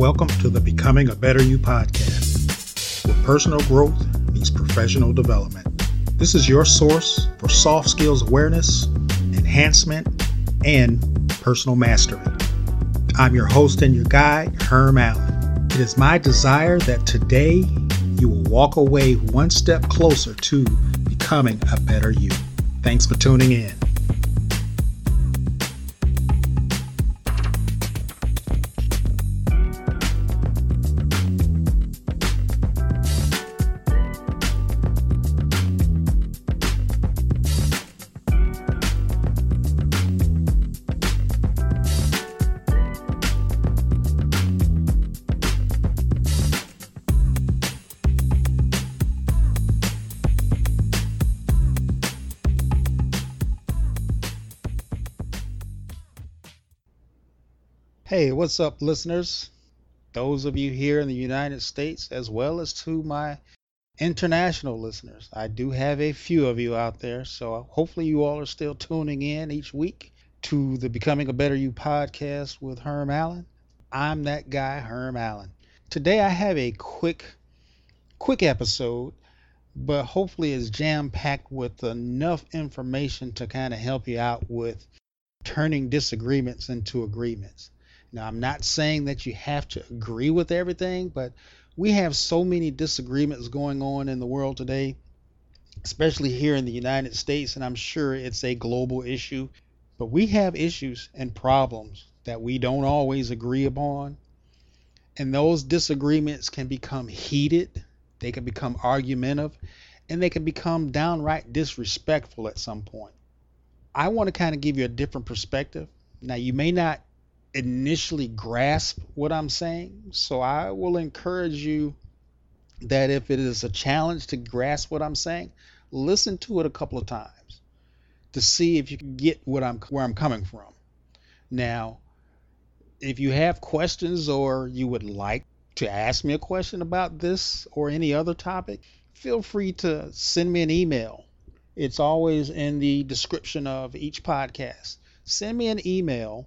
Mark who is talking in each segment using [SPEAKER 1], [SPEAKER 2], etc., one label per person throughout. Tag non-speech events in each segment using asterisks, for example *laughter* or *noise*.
[SPEAKER 1] Welcome to the Becoming a Better You podcast, where personal growth meets professional development. This is your source for soft skills awareness, enhancement, and personal mastery. I'm your host and your guide, Herm Allen. It is my desire that today you will walk away one step closer to becoming a better you. Thanks for tuning in. Hey, what's up, listeners? Those of you here in the United States, as well as to my international listeners. I do have a few of you out there, so hopefully you all are still tuning in each week to the Becoming a Better You podcast with Herm Allen. I'm that guy, Herm Allen. Today I have a quick, quick episode, but hopefully it's jam packed with enough information to kind of help you out with turning disagreements into agreements. Now, I'm not saying that you have to agree with everything, but we have so many disagreements going on in the world today, especially here in the United States, and I'm sure it's a global issue. But we have issues and problems that we don't always agree upon. And those disagreements can become heated, they can become argumentative, and they can become downright disrespectful at some point. I want to kind of give you a different perspective. Now, you may not initially grasp what I'm saying. So I will encourage you that if it is a challenge to grasp what I'm saying, listen to it a couple of times to see if you can get what I'm where I'm coming from. Now, if you have questions or you would like to ask me a question about this or any other topic, feel free to send me an email. It's always in the description of each podcast. Send me an email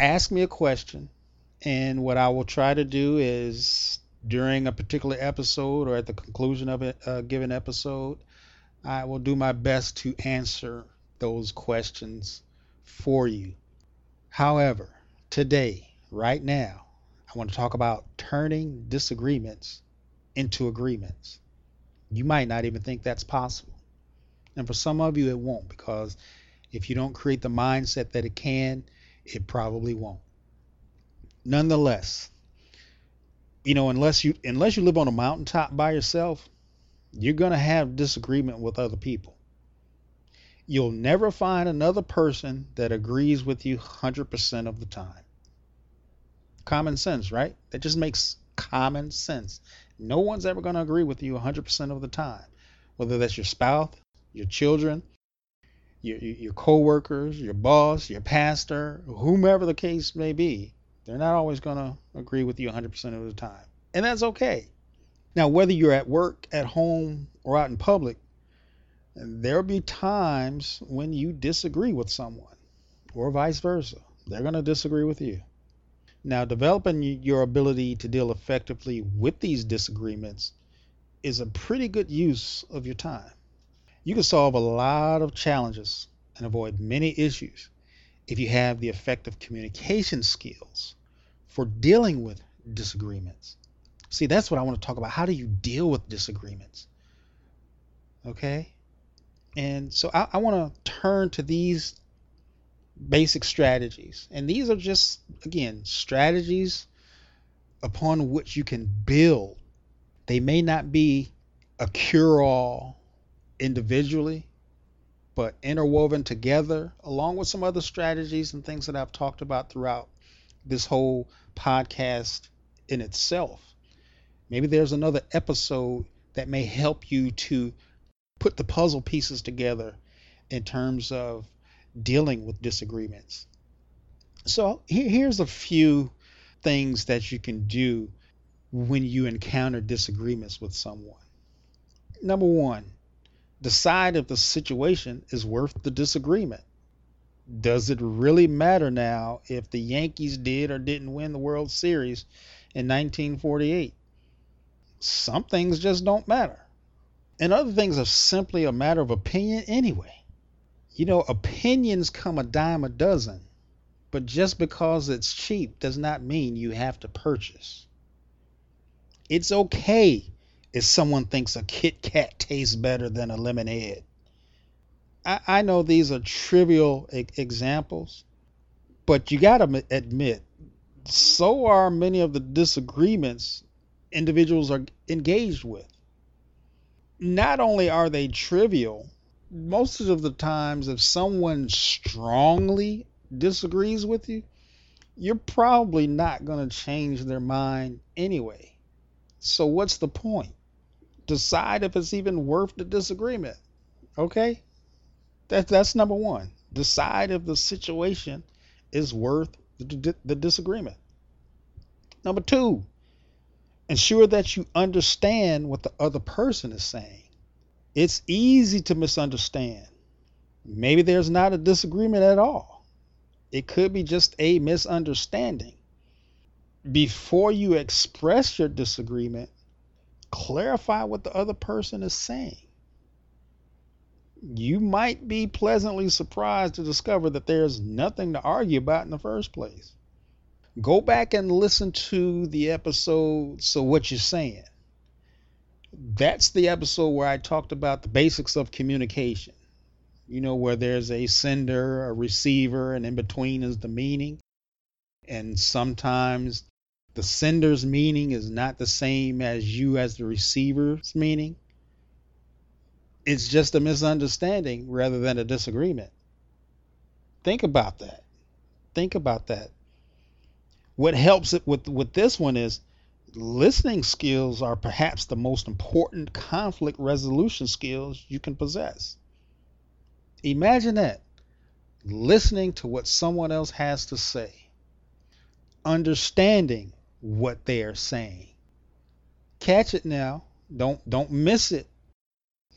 [SPEAKER 1] ask me a question, and what I will try to do is during a particular episode or at the conclusion of a, given episode, I will do my best to answer those questions for you. However, today, right now, I want to talk about turning disagreements into agreements. You might not even think that's possible. And for some of you, it won't because if you don't create the mindset that it can, it probably won't. Nonetheless, you know, unless you unless you live on a mountaintop by yourself, you're going to have disagreement with other people. You'll never find another person that agrees with you 100% of the time. Common sense, right? That just makes common sense. No one's ever going to agree with you 100% of the time, whether that's your spouse, your children, your, your coworkers, your boss, your pastor, whomever the case may be, they're not always going to agree with you 100% of the time. And that's okay. Now, whether you're at work, at home, or out in public, there'll be times when you disagree with someone, or vice versa. They're going to disagree with you. Now, developing your ability to deal effectively with these disagreements is a pretty good use of your time. You can solve a lot of challenges and avoid many issues if you have the effective communication skills for dealing with disagreements. See, that's what I want to talk about. How do you deal with disagreements? Okay? And so I, I want to turn to these basic strategies. And these are just, again, strategies upon which you can build. They may not be a cure all individually, but interwoven together, along with some other strategies and things that I've talked about throughout this whole podcast in itself. Maybe there's another episode that may help you to put the puzzle pieces together in terms of dealing with disagreements. So, here's a few things that you can do when you encounter disagreements with someone. Number one, decide if the situation is worth the disagreement. Does it really matter now if the Yankees did or didn't win the World Series in 1948. Some things just don't matter. And other things are simply a matter of opinion anyway. You know, opinions come a dime a dozen, but just because it's cheap does not mean you have to purchase. It's okay if someone thinks a Kit Kat tastes better than a lemonade. I, I know these are trivial e- examples, but you got to admit, so are many of the disagreements individuals are engaged with. Not only are they trivial, most of the times, if someone strongly disagrees with you, you're probably not going to change their mind anyway. So, what's the point? Decide if it's even worth the disagreement. Okay? That, that's number one. Decide if the situation is worth the, the disagreement. Number two, ensure that you understand what the other person is saying. It's easy to misunderstand. Maybe there's not a disagreement at all. It could be just a misunderstanding. Before you express your disagreement, clarify what the other person is saying. You might be pleasantly surprised to discover that there's nothing to argue about in the first place. Go back and listen to the episode So What You're Saying. That's the episode where I talked about the basics of communication. You know, where there's a sender, a receiver, and in between is the meaning. And sometimes the sender's meaning is not the same as you as the receiver's meaning. It's just a misunderstanding rather than a disagreement. Think about that. Think about that. What helps it with with this one is listening skills are perhaps the most important conflict resolution skills you can possess. Imagine that listening to what someone else has to say, understanding what they are saying. Catch it now. Don't don't miss it.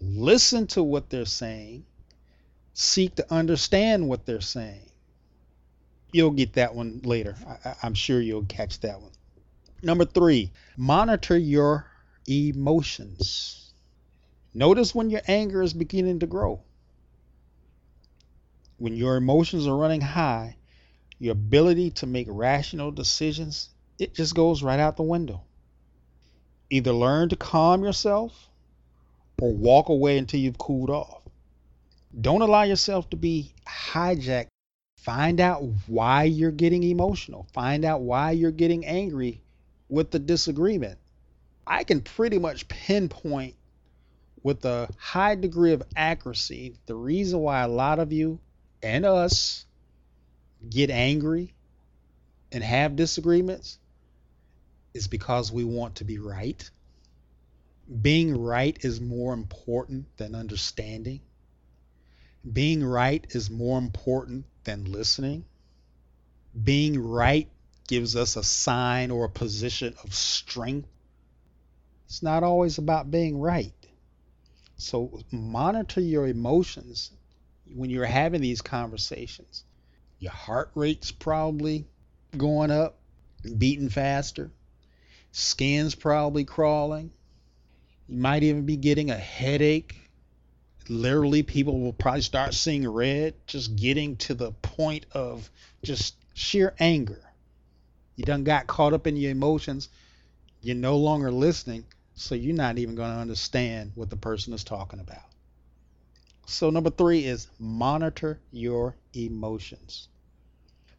[SPEAKER 1] Listen to what they're saying. Seek to understand what they're saying. You'll get that one later. I, I'm sure you'll catch that one. Number three, monitor your emotions. Notice when your anger is beginning to grow. When your emotions are running high, your ability to make rational decisions, it just goes right out the window. Either learn to calm yourself or walk away until you've cooled off. Don't allow yourself to be hijacked. Find out why you're getting emotional. Find out why you're getting angry with the disagreement. I can pretty much pinpoint with a high degree of accuracy the reason why a lot of you and us get angry and have disagreements is because we want to be right. Being right is more important than understanding. Being right is more important than listening. Being right gives us a sign or a position of strength. It's not always about being right. So monitor your emotions when you're having these conversations. Your heart rate's probably going up, beating faster. Skin's probably crawling. You might even be getting a headache. Literally, people will probably start seeing red, just getting to the point of just sheer anger. You done got caught up in your emotions. You're no longer listening, so you're not even going to understand what the person is talking about. So, number three is monitor your emotions.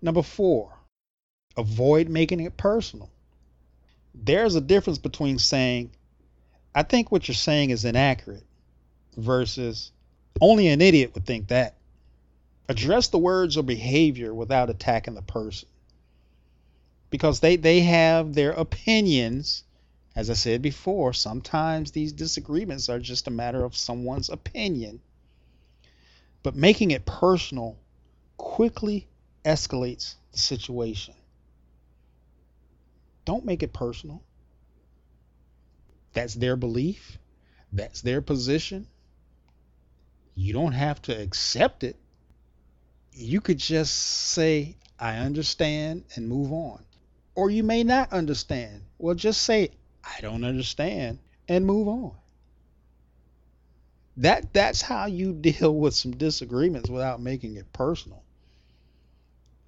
[SPEAKER 1] Number four, avoid making it personal. There's a difference between saying, I think what you're saying is inaccurate, versus only an idiot would think that. Address the words or behavior without attacking the person because they, they have their opinions. As I said before, sometimes these disagreements are just a matter of someone's opinion. But making it personal quickly escalates the situation. Don't make it personal. That's their belief, that's their position. You don't have to accept it. You could just say, I understand and move on or you may not understand. Well, just say, I don't understand, and move on. That that's how you deal with some disagreements without making it personal.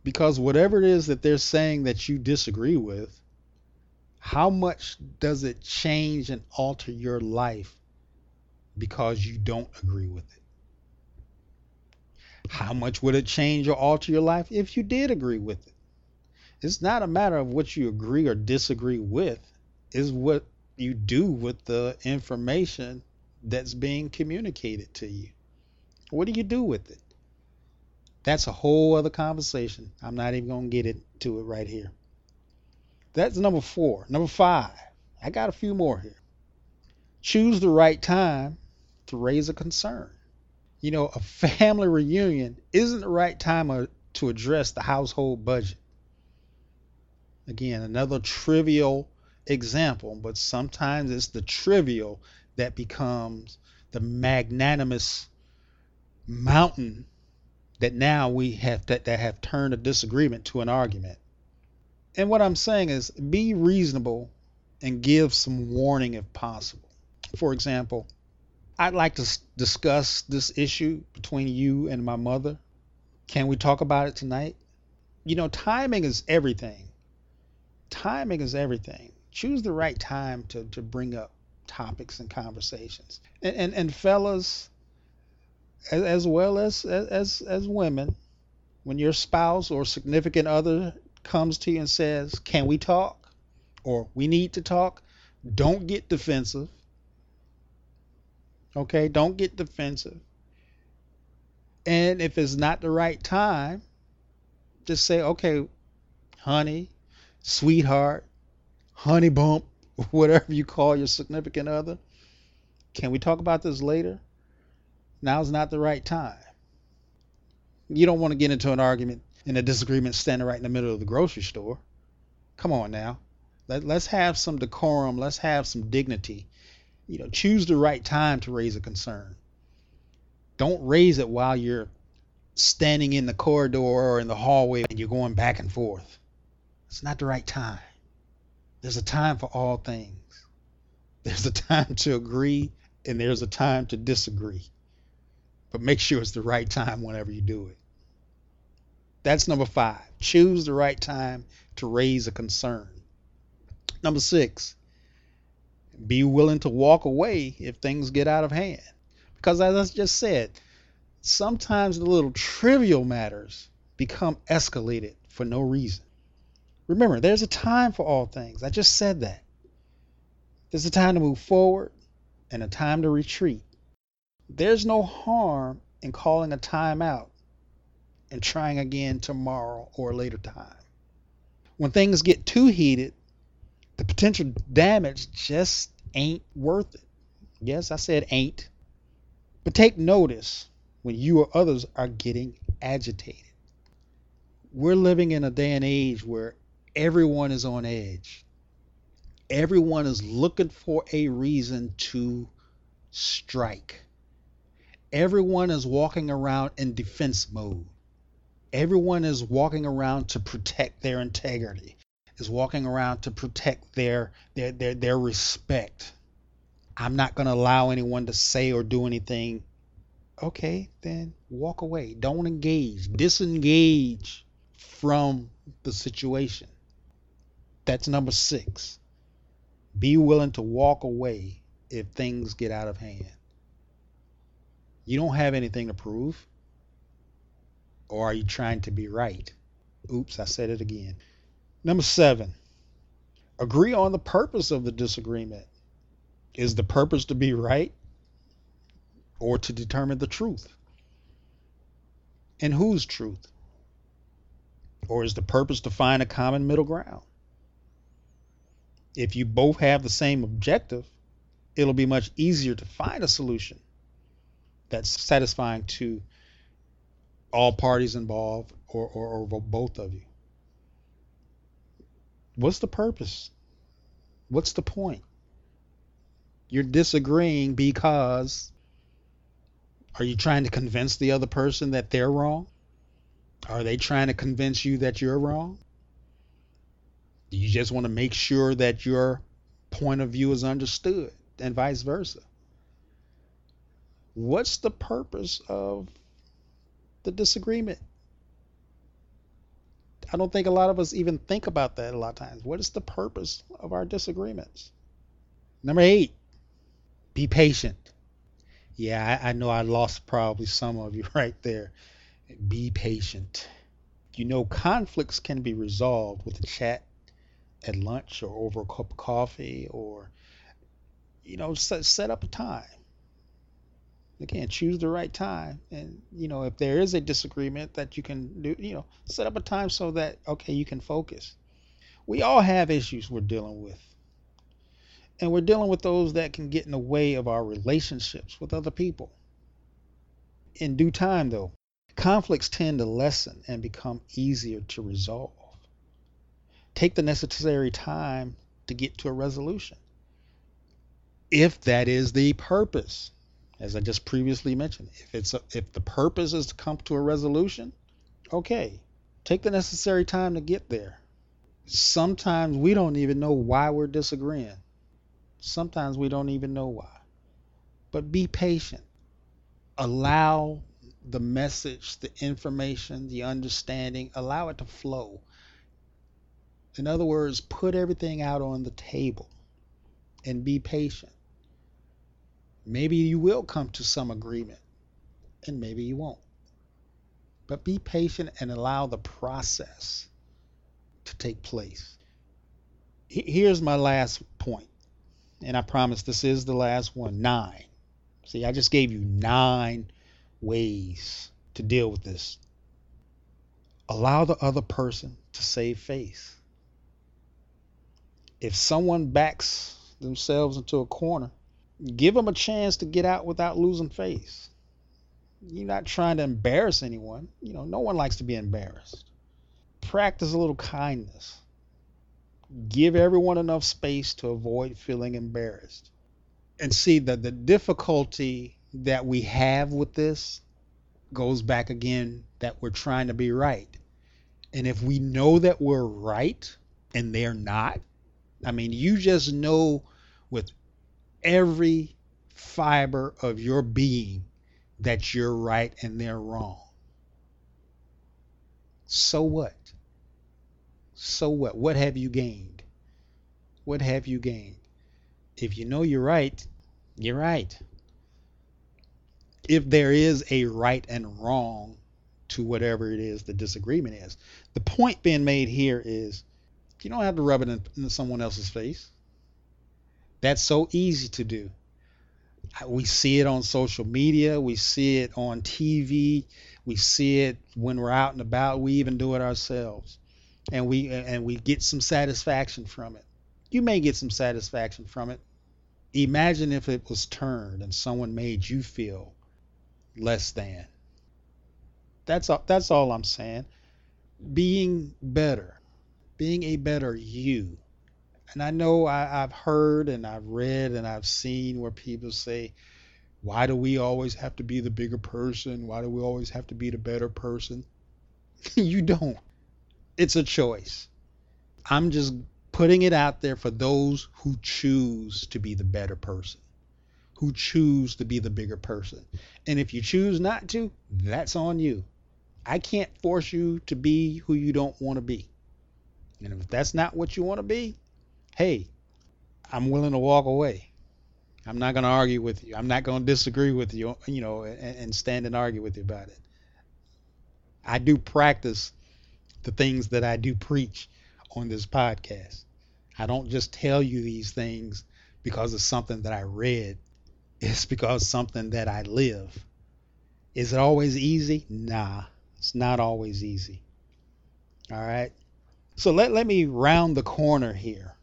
[SPEAKER 1] Because whatever it is that they're saying that you disagree with, how much does it change and alter your life because you don't agree with it? How much would it change or alter your life if you did agree with it? It's not a matter of what you agree or disagree with, it's what you do with the information that's being communicated to you. What do you do with it? That's a whole other conversation. I'm not even going to get into it right here. That's number four. Number five, I got a few more here. Choose the right time to raise a concern. You know, a family reunion isn't the right time uh, to address the household budget. Again, another trivial example, but sometimes it's the trivial that becomes the magnanimous mountain that now we have that, that have turned a disagreement to an argument. And what I'm saying is be reasonable and give some warning if possible. For example, I'd like to discuss this issue between you and my mother. Can we talk about it tonight? You know, timing is everything. Timing is everything. Choose the right time to, to bring up topics and conversations. And and, and fellas, as, as well as, as as women, when your spouse or significant other comes to you and says, "Can we talk?" or "We need to talk," don't get defensive. Okay, don't get defensive. And if it's not the right time, just say, "Okay, honey, sweetheart, honey bump, *laughs* whatever you call your significant other. Can we talk about this later? Now's not the right time. You don't want to get into an argument and a disagreement standing right in the middle of the grocery store. Come on now. Let, let's have some decorum. Let's have some dignity. You know, choose the right time to raise a concern. Don't raise it while you're standing in the corridor or in the hallway and you're going back and forth. It's not the right time. There's a time for all things. There's a time to agree and there's a time to disagree. But make sure it's the right time whenever you do it. That's number five. Choose the right time to raise a concern. Number six, be willing to walk away if things get out of hand. Because as I just said, sometimes the little trivial matters become escalated for no reason. Remember, there's a time for all things. I just said that. There's a time to move forward and a time to retreat. There's no harm in calling a time out and trying again tomorrow or a later time. When things get too heated, the potential damage just ain't worth it. Yes, I said ain't. But take notice when you or others are getting agitated. We're living in a day and age where everyone is on edge. Everyone is looking for a reason to strike. Everyone is walking around in defense mode. Everyone is walking around to protect their integrity, is walking around to protect their their their, their respect. I'm not going to allow anyone to say or do anything. Okay, then walk away. Don't engage. Disengage from the situation. That's number six. Be willing to walk away if things get out of hand. You don't have anything to prove. Or are you trying to be right? Oops, I said it again. Number seven, agree on the purpose of the disagreement. Is the purpose to be right or to determine the truth? And whose truth? Or is the purpose to find a common middle ground? if you both have the same objective, it'll be much easier to find a solution that's satisfying to all parties involved or, or, or both of you. What's the purpose? What's the point? You're disagreeing because are you trying to convince the other person that they're wrong? Are they trying to convince you that you're wrong? Do you just want to make sure that your point of view is understood and vice versa. What's the purpose of the disagreement? I don't think a lot of us even think about that a lot of times. What is the purpose of our disagreements? Number eight, be patient. Yeah, I, I know I lost probably some of you *laughs* right there. Be patient. You know, conflicts can be resolved with a chat at lunch or over a cup of coffee or, you know, set, set up a time. Again, choose the right time. And, you know, if there is a disagreement that you can do, you know, set up a time so that, okay, you can focus. We all have issues we're dealing with. And we're dealing with those that can get in the way of our relationships with other people. In due time, though, conflicts tend to lessen and become easier to resolve take the necessary time to get to a resolution. If that is the purpose, as I just previously mentioned, if it's a, if the purpose is to come to a resolution, okay, take the necessary time to get there. Sometimes we don't even know why we're disagreeing. Sometimes we don't even know why. But be patient. Allow the message, the information, the understanding, allow it to flow in other words, put everything out on the table and be patient. Maybe you will come to some agreement and maybe you won't. But be patient and allow the process to take place. Here's my last point, and I promise this is the last one nine. See, I just gave you nine ways to deal with this. Allow the other person to save face if someone backs themselves into a corner, give them a chance to get out without losing face. You're not trying to embarrass anyone. You know, no one likes to be embarrassed. Practice a little kindness. Give everyone enough space to avoid feeling embarrassed. And see that the difficulty that we have with this goes back again that we're trying to be right. And if we know that we're right and they're not, I mean, you just know with every fiber of your being that you're right and they're wrong. So what? So what? What have you gained? What have you gained? If you know you're right, you're right. If there is a right and wrong to whatever it is the disagreement is, the point being made here is you don't have to rub it in, in someone else's face. That's so easy to do. We see it on social media. We see it on TV. We see it when we're out and about. We even do it ourselves, and we and we get some satisfaction from it. You may get some satisfaction from it. Imagine if it was turned and someone made you feel less than. That's all. That's all I'm saying. Being better being a better you. And I know I, have heard and I've read and I've seen where people say, why do we always have to be the bigger person? Why do we always have to be the better person? *laughs* you don't. It's a choice. I'm just putting it out there for those who choose to be the better person, who choose to be the bigger person. And if you choose not to, that's on you. I can't force you to be who you don't want to be. And if that's not what you want to be, hey, I'm willing to walk away. I'm not going to argue with you. I'm not going to disagree with you, you know, and, and stand and argue with you about it. I do practice the things that I do preach on this podcast. I don't just tell you these things because it's something that I read. It's because something that I live. Is it always easy? Nah, it's not always easy. All right. So let, let me round the corner here.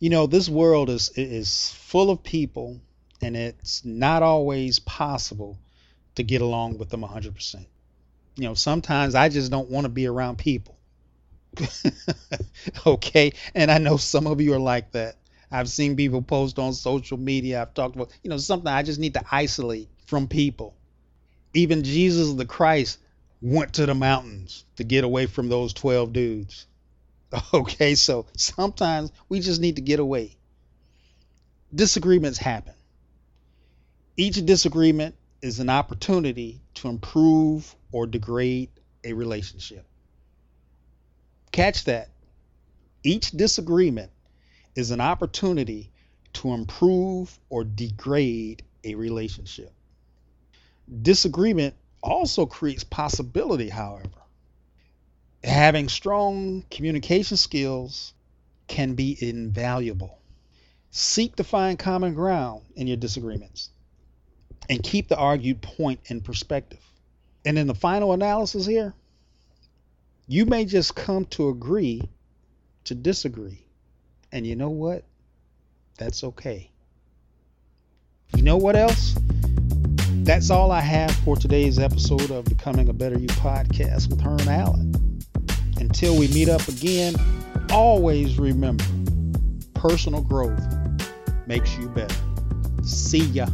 [SPEAKER 1] You know, this world is is full of people and it's not always possible to get along with them 100%. You know, sometimes I just don't want to be around people. *laughs* okay? And I know some of you are like that. I've seen people post on social media. I've talked about, you know, something I just need to isolate from people. Even Jesus the Christ went to the mountains to get away from those 12 dudes. *laughs* Okay, so sometimes we just need to get away. Disagreements happen. Each disagreement is an opportunity to improve or degrade a relationship. Catch that. Each disagreement is an opportunity to improve or degrade a relationship. Disagreement also creates possibility, however. Having strong communication skills can be invaluable. Seek to find common ground in your disagreements and keep the argued point in perspective. And in the final analysis here, you may just come to agree to disagree. And you know what? That's okay. You know what else? That's all I have for today's episode of Becoming a Better You podcast with Herm Allen. Until we meet up again, always remember personal growth makes you better. See ya.